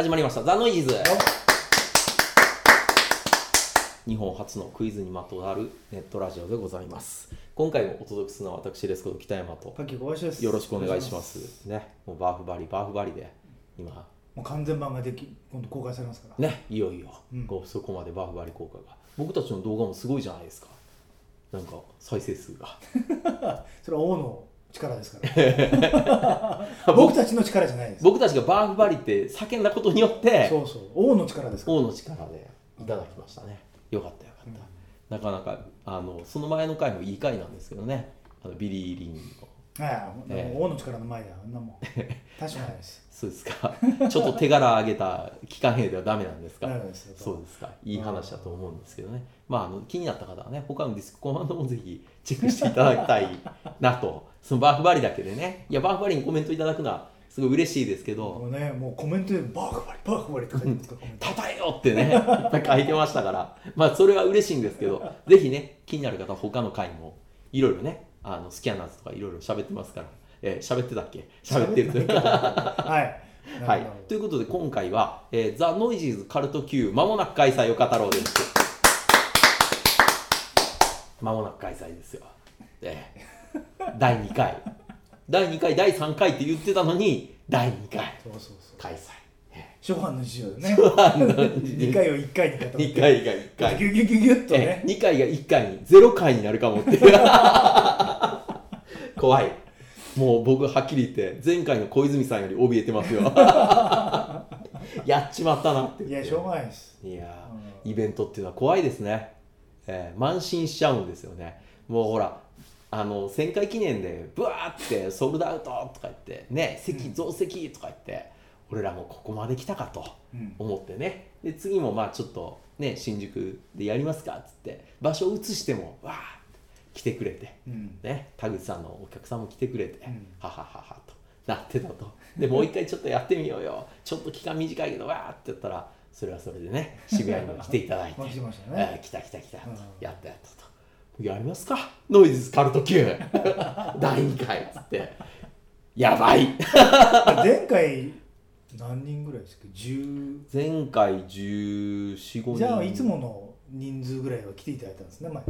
始まりました。ザ・ノイジーズ日本初のクイズにまとわるネットラジオでございます。今回もお届けするのは私ですこと北山と。パッキー小林です。よろしくお願いします。ね。もうバーフバリバーフバリで今。もう完全版ができ今度公開されますから。ね。いよいよ、うん。こうそこまでバーフバリ効果が。僕たちの動画もすごいじゃないですか。なんか再生数が。それは王の力ですから。僕たちの力じゃないです。僕たちがバーフバリって叫んだことによってそうそう。王の力ですから。王の力でいただきましたね。よかったよかった、なかなかあのその前の回もいい回なんですけどね。あのビリー・リンの。はいはい。ええ。王の力の前ではあんなもん。確かないです。そうですか。ちょっと手柄上げた機関兵ではダメなんですか。そうですか。いい話だと思うんですけどね。まああの気になった方はね他のディスクコマンドもぜひチェックしていただきたいなと。そのバーフバリだけでね。いやバーフバリにコメントいただくのはすごい嬉しいですけど。もうねもうコメントでバークバリバークバリって書いてますから。コメントたたえよってね、いっぱい書いてましたから、まあそれは嬉しいんですけど、ぜひね、気になる方は他の回もいろいろね、あのスキャナーズとかいろいろ喋ってますから、えー、喋ってたっけ？喋ってる。という。はい。はい。ということで今回は、えー、ザ・ノイジーズ・カルト Q まもなく開催を語ろうです。まもなく開催ですよ。えー第2回。第2回、第3回って言ってたのに、第2回。そうそうそう。開催。初版の事情でね。版の2回を1回に固め2て回が1回。ギュギュギュギュッとね。2回が1回に0回になるかもって 怖い。もう僕はっきり言って前回の小泉さんより怯えてますよ。やっちまったなって。いやしょうがないです。いやーイベントっていうのは怖いですね、えー慢心しちゃうんですよね。もうほらあの1000回記念でブワーってソールドアウトとか言ってね席増席とか言って、俺らもここまで来たかとうん。思ってね。で次もまあちょっとね新宿でやりますかっつって場所を移してもわーって来てくれてうん。ね田口さんのお客さんも来てくれて、うん。ははははとなってたと。でもう一回ちょっとやってみようよ。ちょっと期間短いけどわーってやったらそれはそれでね 渋谷にも来ていただいて ね。えー来た来た来たと、うん。やったやったと。やりますか？ノイズスカルト Q 第2回っつって。やばい。前回何人ぐらいですか？10前回1415人。じゃあいつもの人数ぐらいは来ていただいたんですね前。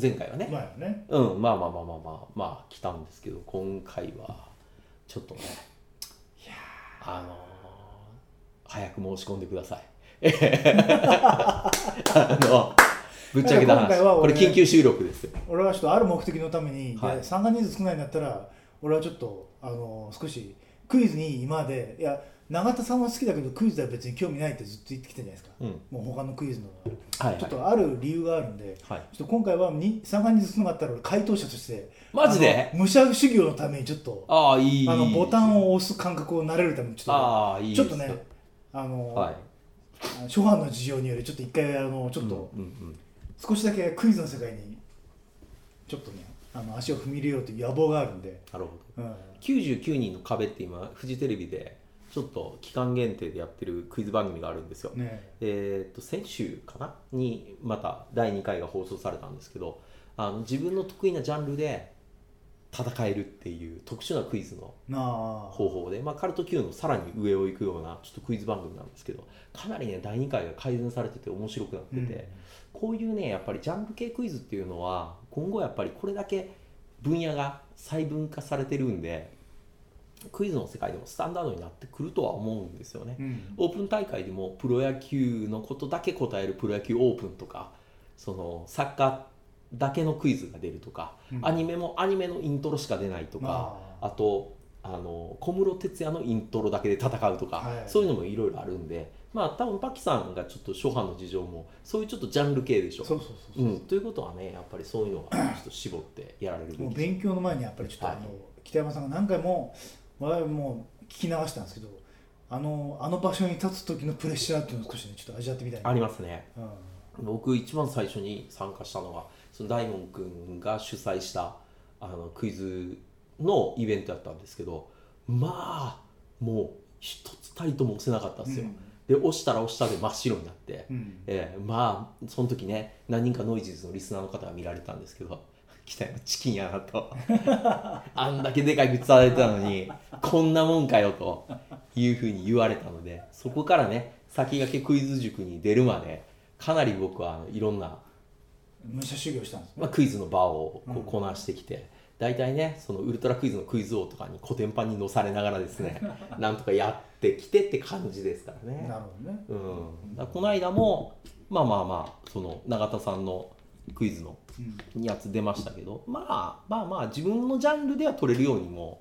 前回はね、前はね。うんまあまあまあまあまあまあ来たんですけど今回はちょっとねいやー。あのー早く申し込んでください。あのぶっちゃけた話今回は俺これ緊急収録です。よ俺はちょっとある目的のために、はい。で参加人数少ないんだったら俺はちょっとあの少しクイズに今までいや永田さんは好きだけどクイズは別に興味ないってずっと言ってきたじゃないですか、うん。もう他のクイズの、はいはい。ちょっとある理由があるんではい。ちょっと今回はに参加人数少なかったら俺回答者としてマジで？武者修行のためにちょっとああいい。あのボタンを押す感覚を慣れるためにちょっとああいいちょっとねあの、はい。初版の事情によりちょっと一回あのちょっと、少しだけクイズの世界にちょっとねあの足を踏み入れようという野望があるんで、なるほど。うん、99人の壁って今フジテレビでちょっと期間限定でやってるクイズ番組があるんですよ。ねえ。ー、と先週かな？にまた第2回が放送されたんですけどあの自分の得意なジャンルで戦えるっていう特殊なクイズの方法で、まあ、カルト Q のさらに上を行くようなちょっとクイズ番組なんですけどかなりね第2回が改善されてて面白くなってて、こういうねやっぱりジャンル系クイズっていうのは今後やっぱりこれだけ分野が細分化されてるんでクイズの世界でもスタンダードになってくるとは思うんですよね。うん。オープン大会でもプロ野球のことだけ答えるプロ野球オープンとかそのサッカーだけのクイズが出るとか、うん。アニメもアニメのイントロしか出ないとかあ。あとあの小室哲哉のイントロだけで戦うとか、はいそういうのもいろいろあるんでまあ多分パキさんがちょっと初版の事情もそういうちょっとジャンル系でしょ。そうそうそうう。ん、ということはねやっぱりそういうのがちょっと絞ってやられるべき。もう勉強の前にやっぱりちょっと、はい。あの北山さんが何回も我々も聞き流したんですけどあのあの場所に立つ時のプレッシャーっていうのを少しねちょっと味わってみたいな。ありますね。うん。僕一番最初に参加したのがその大門くんが主催したあのクイズのイベントやったんですけどまあもう一つたりとも押せなかったんですよ、で押したら押したで真っ白になって、うん。えーまあその時ね何人かノイジーズのリスナーの方が見られたんですけど 北山チキンやなと。あんだけでかい口されてたのにこんなもんかよというふうに言われたのでそこからね先駆けクイズ塾に出るまでかなり僕はあのいろんな、武者修行したんですね。まあ、クイズの場をこうん。うこなしてきて、大体ねそのウルトラクイズのクイズ王とかにコテンパンに乗されながらですね なんとかやってきてって感じですからね。なるほどね。うん、この間もまあまあまあその永田さんのクイズのうん。やつ出ましたけど、まあ、まあまあ自分のジャンルでは取れるようにも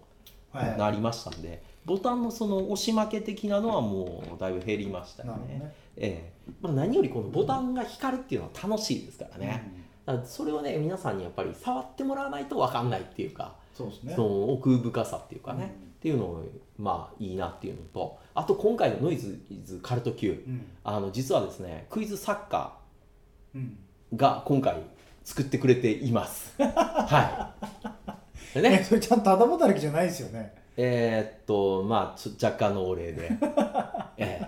はい。なりましたんで、ボタンのその押し負け的なのはもうだいぶ減りましたよね。ねええ。まあ、何よりこのボタンが光るっていうのは楽しいですからね、だからそれをね皆さんにやっぱり触ってもらわないと分かんないっていうか、そうですね。その奥深さっていうかね、うん。っていうのをまあいいなっていうのとあと今回のノイズイズカルト Q うん。あの実はですねクイズ作家うん。が今回作ってくれています。はい。でえね、それちゃんと頭だらけじゃないですよね。えーっと、まあ、ちょ若干のお礼で、えー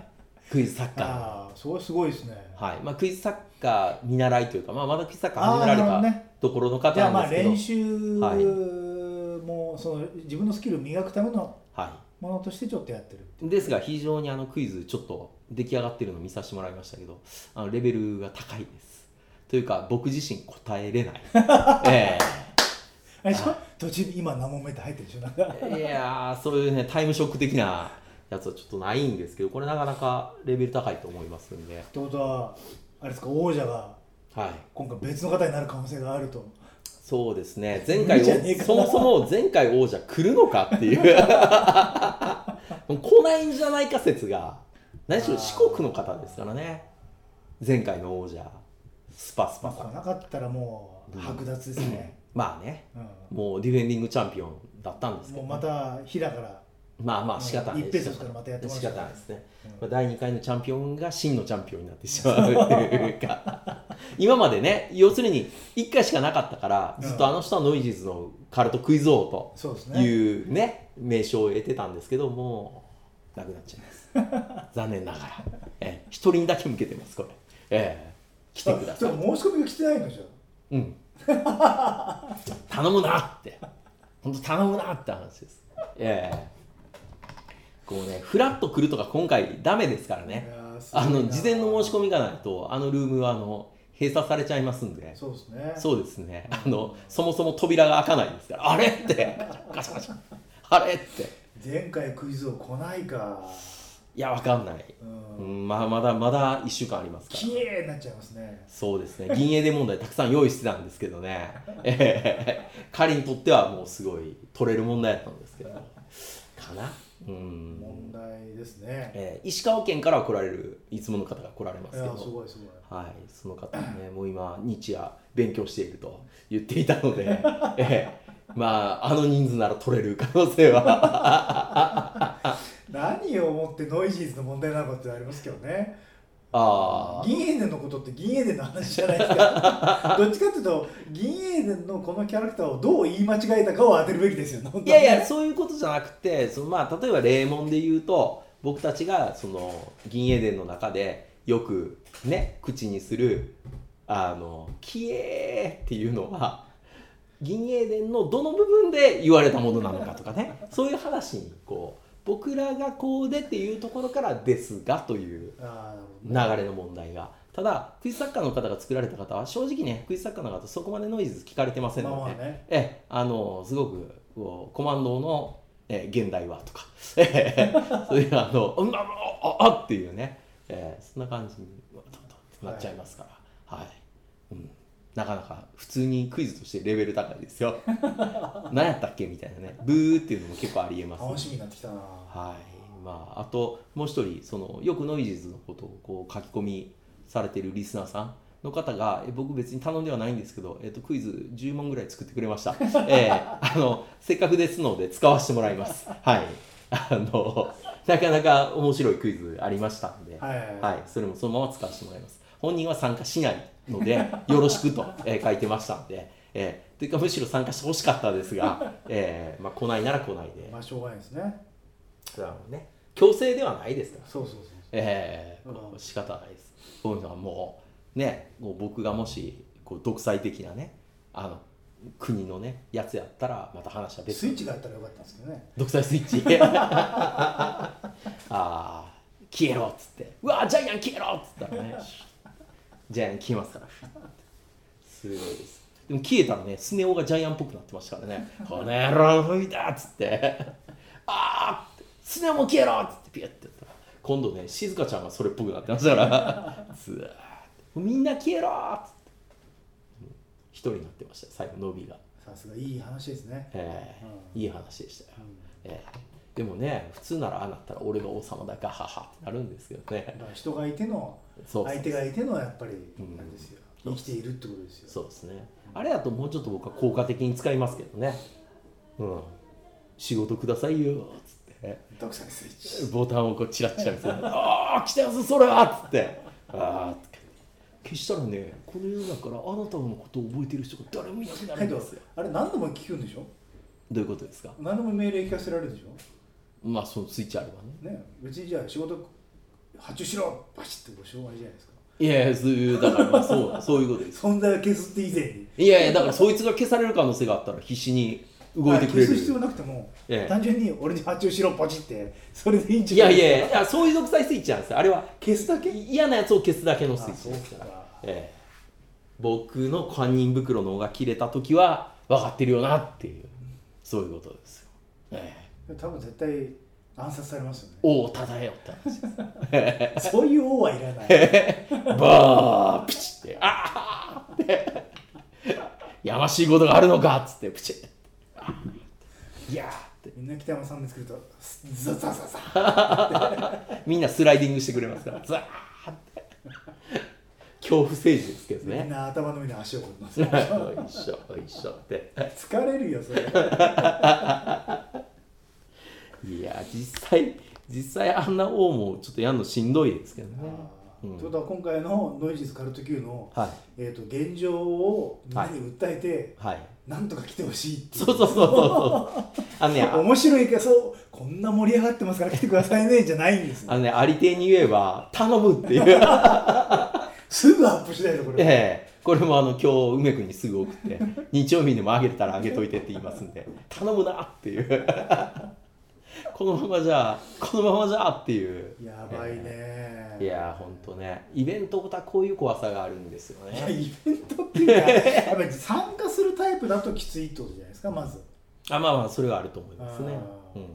クイズ作家、ああそれすごいですね。はい。まあ、クイズ作家見習いというか、まあ、まだクイズ作家始ああめられたところの方なんですけど、練習はい。もその自分のスキルを磨くためのはものとしてちょっとやってるってい、ですが、非常にあのクイズ、ちょっと出来上がってるのを見させてもらいましたけど、あのレベルが高いです。というか、僕自身答えれない。えあれでしょ途中に今何問目って入ってるでしょなんか。えいやー、そういうね、タイムショック的なやつはちょっとないんですけど、これなかなかレベル高いと思いますんで、ってことはあれですか王者がはい。今回別の方になる可能性があると。そうですね。前回そもそも前回王者来るのかっていう。来ないんじゃないか説が。何しろ四国の方ですからね。前回の王者。スパスまあ来パさんなかったらもう剥奪ですね、まあね。うもうディフェンディングチャンピオンだったんですん、けどもうまた平からまあまあ仕方ないですですね、うん。まあ、第2回のチャンピオンが真のチャンピオンになってしまうっていうか。今までね要するに1回しかなかったからずっとあの人はノイジーズのカルトクイズ王とそうねいうね。名称を得てたんですけどもうなくなっちゃいます。残念ながら、ええ、一人だけ向けてますこれ、ええ、来てください。申し込みが来てないのじゃうん。頼むなって。本当頼むなって話です。ええこうねフラッと来るとか今回ダメですからね。あの事前の申し込みがないとあのルームはあの閉鎖されちゃいますんで。そうですね。そうですね。あのそもそも扉が開かないですから。あれ？って。ガチャガチャ。あれ？って。前回クイズを来ないか。いやわかんない、ううんんまあ、まだまだ1週間ありますから。きれいになっちゃいますね。そうですね。銀英で問題たくさん用意してたんですけどね、ええ彼にとってはもうすごい取れる問題だったんですけど。かな？うん、問題ですね。ええ石川県からは来られるいつもの方が来られますけいやすどごいすごい。はい、その方はねもう今日夜勉強していると言っていたので、ええまああの人数なら取れる可能性は。何をもってノイジーズの問題なのかってありますけどねああ銀英伝のことって銀英伝の話じゃないですか。どっちかっていうと銀英伝のこのキャラクターをどう言い間違えたかを当てるべきですよ。ねいやいやそういうことじゃなくてその、まあ、例えば例文で言うと僕たちがその銀英伝の中でよくね口にする「あのきえー」っていうのは銀英伝のどの部分で言われたものなのかとかねそういう話にこう僕らがこうでっていうところからですがという流れの問題が。ただクイズ作家の方が作られた方は正直ねクイズ作家の方そこまでノイズ聞かれてませんので、まあまあね。ええあのすごくこうコマンドの、え現代はとか、え えそういうあのうんあああっていうね、ええそんな感じになっちゃいますから。はい、うん、なかなか普通にクイズとしてレベル高いですよ。何やったっけみたいなね。ブーっていうのも結構ありえます楽しみになってきたな。はい。まあ、あともう一人そのよくノイジーズのことをこう書き込みされてるリスナーさんの方がえ僕別に頼んではないんですけど、えっとクイズ10問ぐらい作ってくれました、えーあのせっかくですので使わせてもらいます。はい。あのなかなか面白いクイズありましたんで、はいはいはい。はい、それもそのまま使わせてもらいます。本人は参加しないのでよろしくと、えー書いてましたんで、えーというかむしろ参加してほしかったですが、えーまあ、来ないなら来ないで。まあしょうがないですね。ね、強制ではないですから、そうそうそうえーうんこう仕方ないです。こういうのはもう、ね、もう僕がもしこう独裁的なね、あの国のね、やつやったら、また話は別。スイッチがあったらよかったんですけどね。独裁スイッチ。ああ消えろっつって。うわジャイアン消えろっつったらねジャイアン消えますからすごいです。でも消えたらねスネ夫がジャイアンっぽくなってましたからね「この野郎吹いた!」っつって「ああスネ夫も消えろ!」っつってピュッてやった。ら今度ね静香ちゃんがそれっぽくなってましたから。ずーっとみんな消えろっつって。うん一人になってました。最後ノビが、さすがいい話ですね、ええ。うん。いい話でしたよ、うん。ええ。でもね普通ならああなったら俺が王様だガハハってなるんですけどね。人がいての相手がいてのやっぱりうんですよ、そう生きているってことですよ。そうですね。あれだともうちょっと僕は効果的に使いますけどね。うん。仕事くださいよっつって。ドクサリスイッチ。ボタンをこうチラッチラ見せ て「ああ来たよそれは!」っつって「ああ」消したらねこの世の中からあなたのことを覚えてる人が誰もいなくなるんですよ。あれ何度も聞くんでしょ？どういうことですか？何度も命令聞かせられるでしょ？まあそのスイッチあればね。ね別にじゃあ仕事発注しろ。バシッてこうしょうがないじゃないですか。いやいやそういうだからまあそう そういうことです。存在を消すって以前に。いやいやだからそいつが消される可能性があったら必死に動いてくれる。あ消す必要なくても、ええ。単純に俺に発注しろポチってそれでいいんいじゃないやいやいやそういう独裁スイッチなんですよ。あれは消すだけ？嫌なやつを消すだけのスイッチですからか。ええ。僕の堪忍袋の緒が切れた時は分かってるよなっていうそういうことですよ、ええ。多分絶対暗殺されますよね。王をたたえよって話です。そういう王はいらない。バーピチって。ああって。やましいことがあるのかっつってプチいやーって。みんな北山さんで作るとザザザザ みんなスライディングしてくれますからザーって。恐怖政治ですけどみんねな頭の上に足を置きます。一緒一緒って。疲れるよそれ いや実際実際あんな王もちょっとやるのしんどいですけどね。うん。ということは今回のノイジーズカルト Q の、はい。えー、と現状をみんなに訴えて、はい。なんとか来てほしいっていう。そうそうそうそうそう。あのねあ 面白いけどそうこんな盛り上がってますから来てくださいねじゃないんですあのねありていに言えば頼むっていう。すぐアップしないとこれ、ええ。これもあの今日梅君にすぐ送って日曜日にもあげれたらあげといてって言いますんで頼むなっていうこのままじゃこのままじゃっていう。やばいね、いやほんとね。イベントごとはこういう怖さがあるんですよいやねイベントっていうか やっぱり参加するタイプだときついってことじゃないですかまず。あまあまあそれはあると思いますね。うん、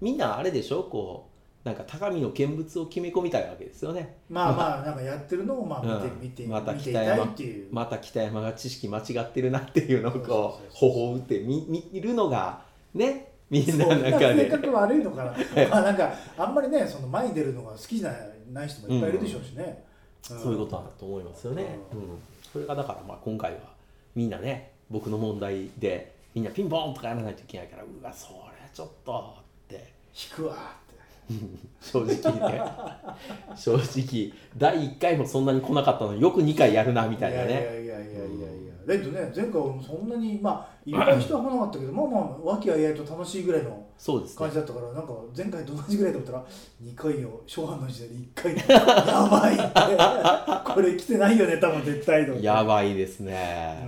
みんなあれでしょこうなんか高みの見物を決め込みたいわけですよね。まあまあなんかやってるのをまあ見て、うん。見てまた見ていたい北山っていう、また北山が知識間違ってるなっていうのをこうそうそうそうほほうって見見るのがねみんなの中で。性格悪いのかな。まあなんかあんまりねその前に出るのが好きじゃない人もいっぱいいるでしょうしね、ん。そういうことだと思いますよね、う。ん。それがだからまあ今回はみんなね僕の問題でみんなピンポンとかやらないといけないからうわそれちょっとって。引くわって。正直ね。正直第1回もそんなに来なかったのによく2回やるなみたいなね。いやいやいやいやいやいやだけどね前回俺もそんなにまあいっぱい人は来なかったけどまあまあ和気あいあいと楽しいぐらいのそうですね。感じだったからなんか前回と同じぐらいだったら2回を初版の時代で1回 やばいってこれ来てないよね多分絶対と。思ってやばいですね、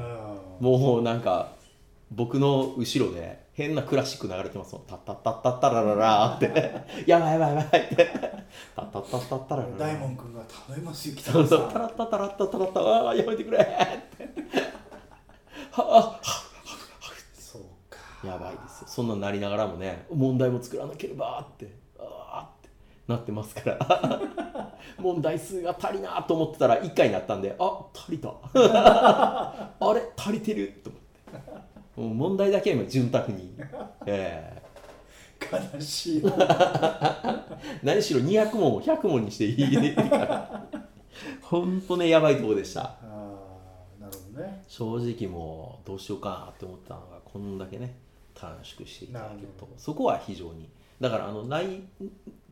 うん。もうなんか僕の後ろで変なクラシック流れてますもん。タッタッタッタッタラララーって。やばいやばいやばいって。タッタッタッタッタラララ大門君が頼みますよ北そう野さ。そうんタラッタタラッタタラッタああやめてくれってはあはそうか。あやばいですよ。そんなんなりながらもね問題も作らなければってああってなってますから。問題数が足りなと思ってたら1回になったんであ足りた。あれ足りてると思って。もう問題だけは今潤沢に、ええ。悲しい。な 何しろ200問を100問にしていいから。本当ねやばいとこでしたね。正直もうどうしようかなって思ったのがこんだけね短縮していただけるとそこは非常に。だからあの内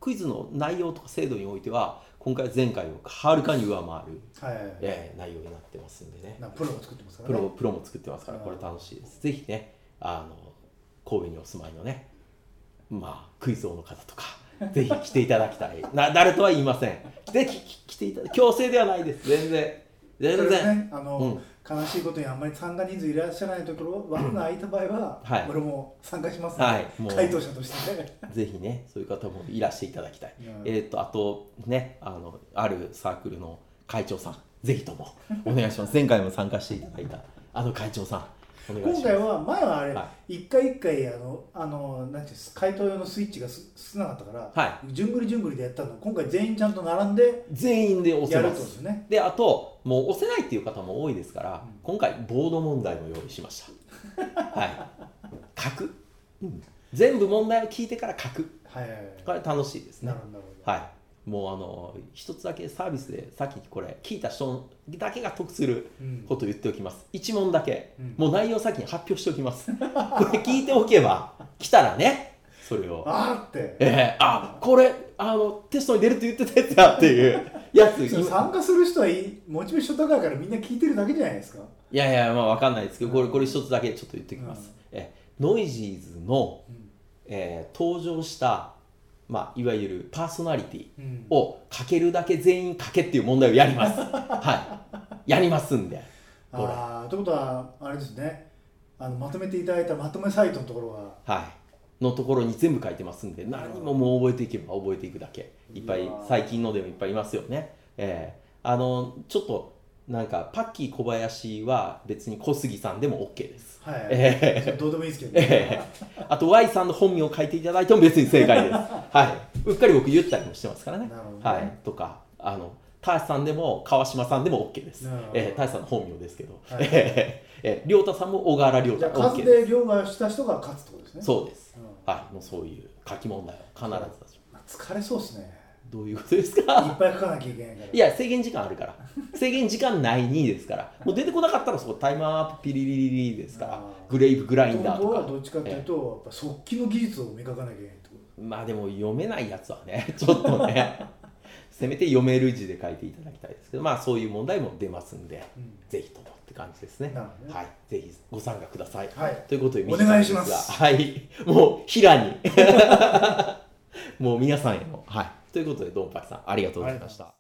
クイズの内容とか精度においては今回前回をはるかに上回る、はいえー内容になってますんでね。なプロも作ってますからプねロプロも作ってますからこれ楽しいです。ぜひねあの神戸にお住まいのねまあクイズ王の方とか ぜひ来ていただきたい。な誰とは言いません。ぜひ来ていただ強制ではないです。全然。全然、ねあの、うん悲しいことにあんまり参加人数いらっしゃらないところ枠が空いた場合は、はい。俺も参加しますので、はい。もう回答者としてね、ぜひねそういう方もいらしていただきたい、うん。えっ、とあとねあのあるサークルの会長さんぜひともお願いします。前回も参加していただいたあの会長さん今回は前はあれ、は一回一回あのあのなんていうんです回答用のスイッチがす少なかったから、は順繰り順繰りでやったの。今回全員ちゃんと並んで全員で押せます。ですよね。であともう押せないっていう方も多いですから、うん。今回ボード問題も用意しました。はい。書く、うん。全部問題を聞いてから書く。はいはいはい。これ楽しいですね。なるほど、はいもうあの一つだけサービスでさっきこれ聞いた人だけが得するうんことを言っておきます。一問だけ、うん。もう内容を先に発表しておきます。これ聞いておけば来たらね。それを。あーって。えー、あこれあのテストに出るって言ってたやつやっていうやつ。参加する人はいいモチベーション高いからみんな聞いてるだけじゃないですか、いやいやまあわかんないですけどこれこれ一つだけちょっと言っておきます、えノイジーズの、うん。えー登場した、まあ、いわゆるパーソナリティうん。をかけるだけ全員書けっていう問題をやります。はい。やりますんで。ああということはあれですね。あのまとめていただいたまとめサイトのところがはい、のところに全部書いてますんで何ももう覚えていけば覚えていくだけ。いっぱい最近のでもいっぱいいますよね、えー。あのちょっとなんかパッキー小林は別に小杉さんでも OK です、はい、えそれどうでもいいですけどね、え ーあと Y さんの本名を書いていただいても別に正解です、はい、うっかり僕言ったりもしてますからね。ね。はい、とかあの田橋さんでも川島さんでも OK です。えー、田橋さんの本名ですけど、はい。えーえー、亮太さんも小川原亮太 OK 数です。で両替した人が勝つとですね。そうです。うん。はい、もうそういう書き問題を必ず出しままあ疲れそうですね。す。どういうことですいかっぱい書かなきゃいけないから。いや、制限時間あるから。制限時間ない2ですから。もう出てこなかったらそこタイムアップピリリリリですから。グレイブグラインダーとか。どっちかっていうと、やっぱ速記の技術を磨かなきゃいけないってこまあでも読めないやつはね、ちょっとね、せめて読める字で書いていただきたいですけど、まあそういう問題も出ますんで、と、うん。ぜひともって感じですね。ね。はい、ぜひご参加ください。はい。ということでお願いします。はい、もう平に。もう皆さんへの。はい。ということで、ドンパイさん、ありがとうございました。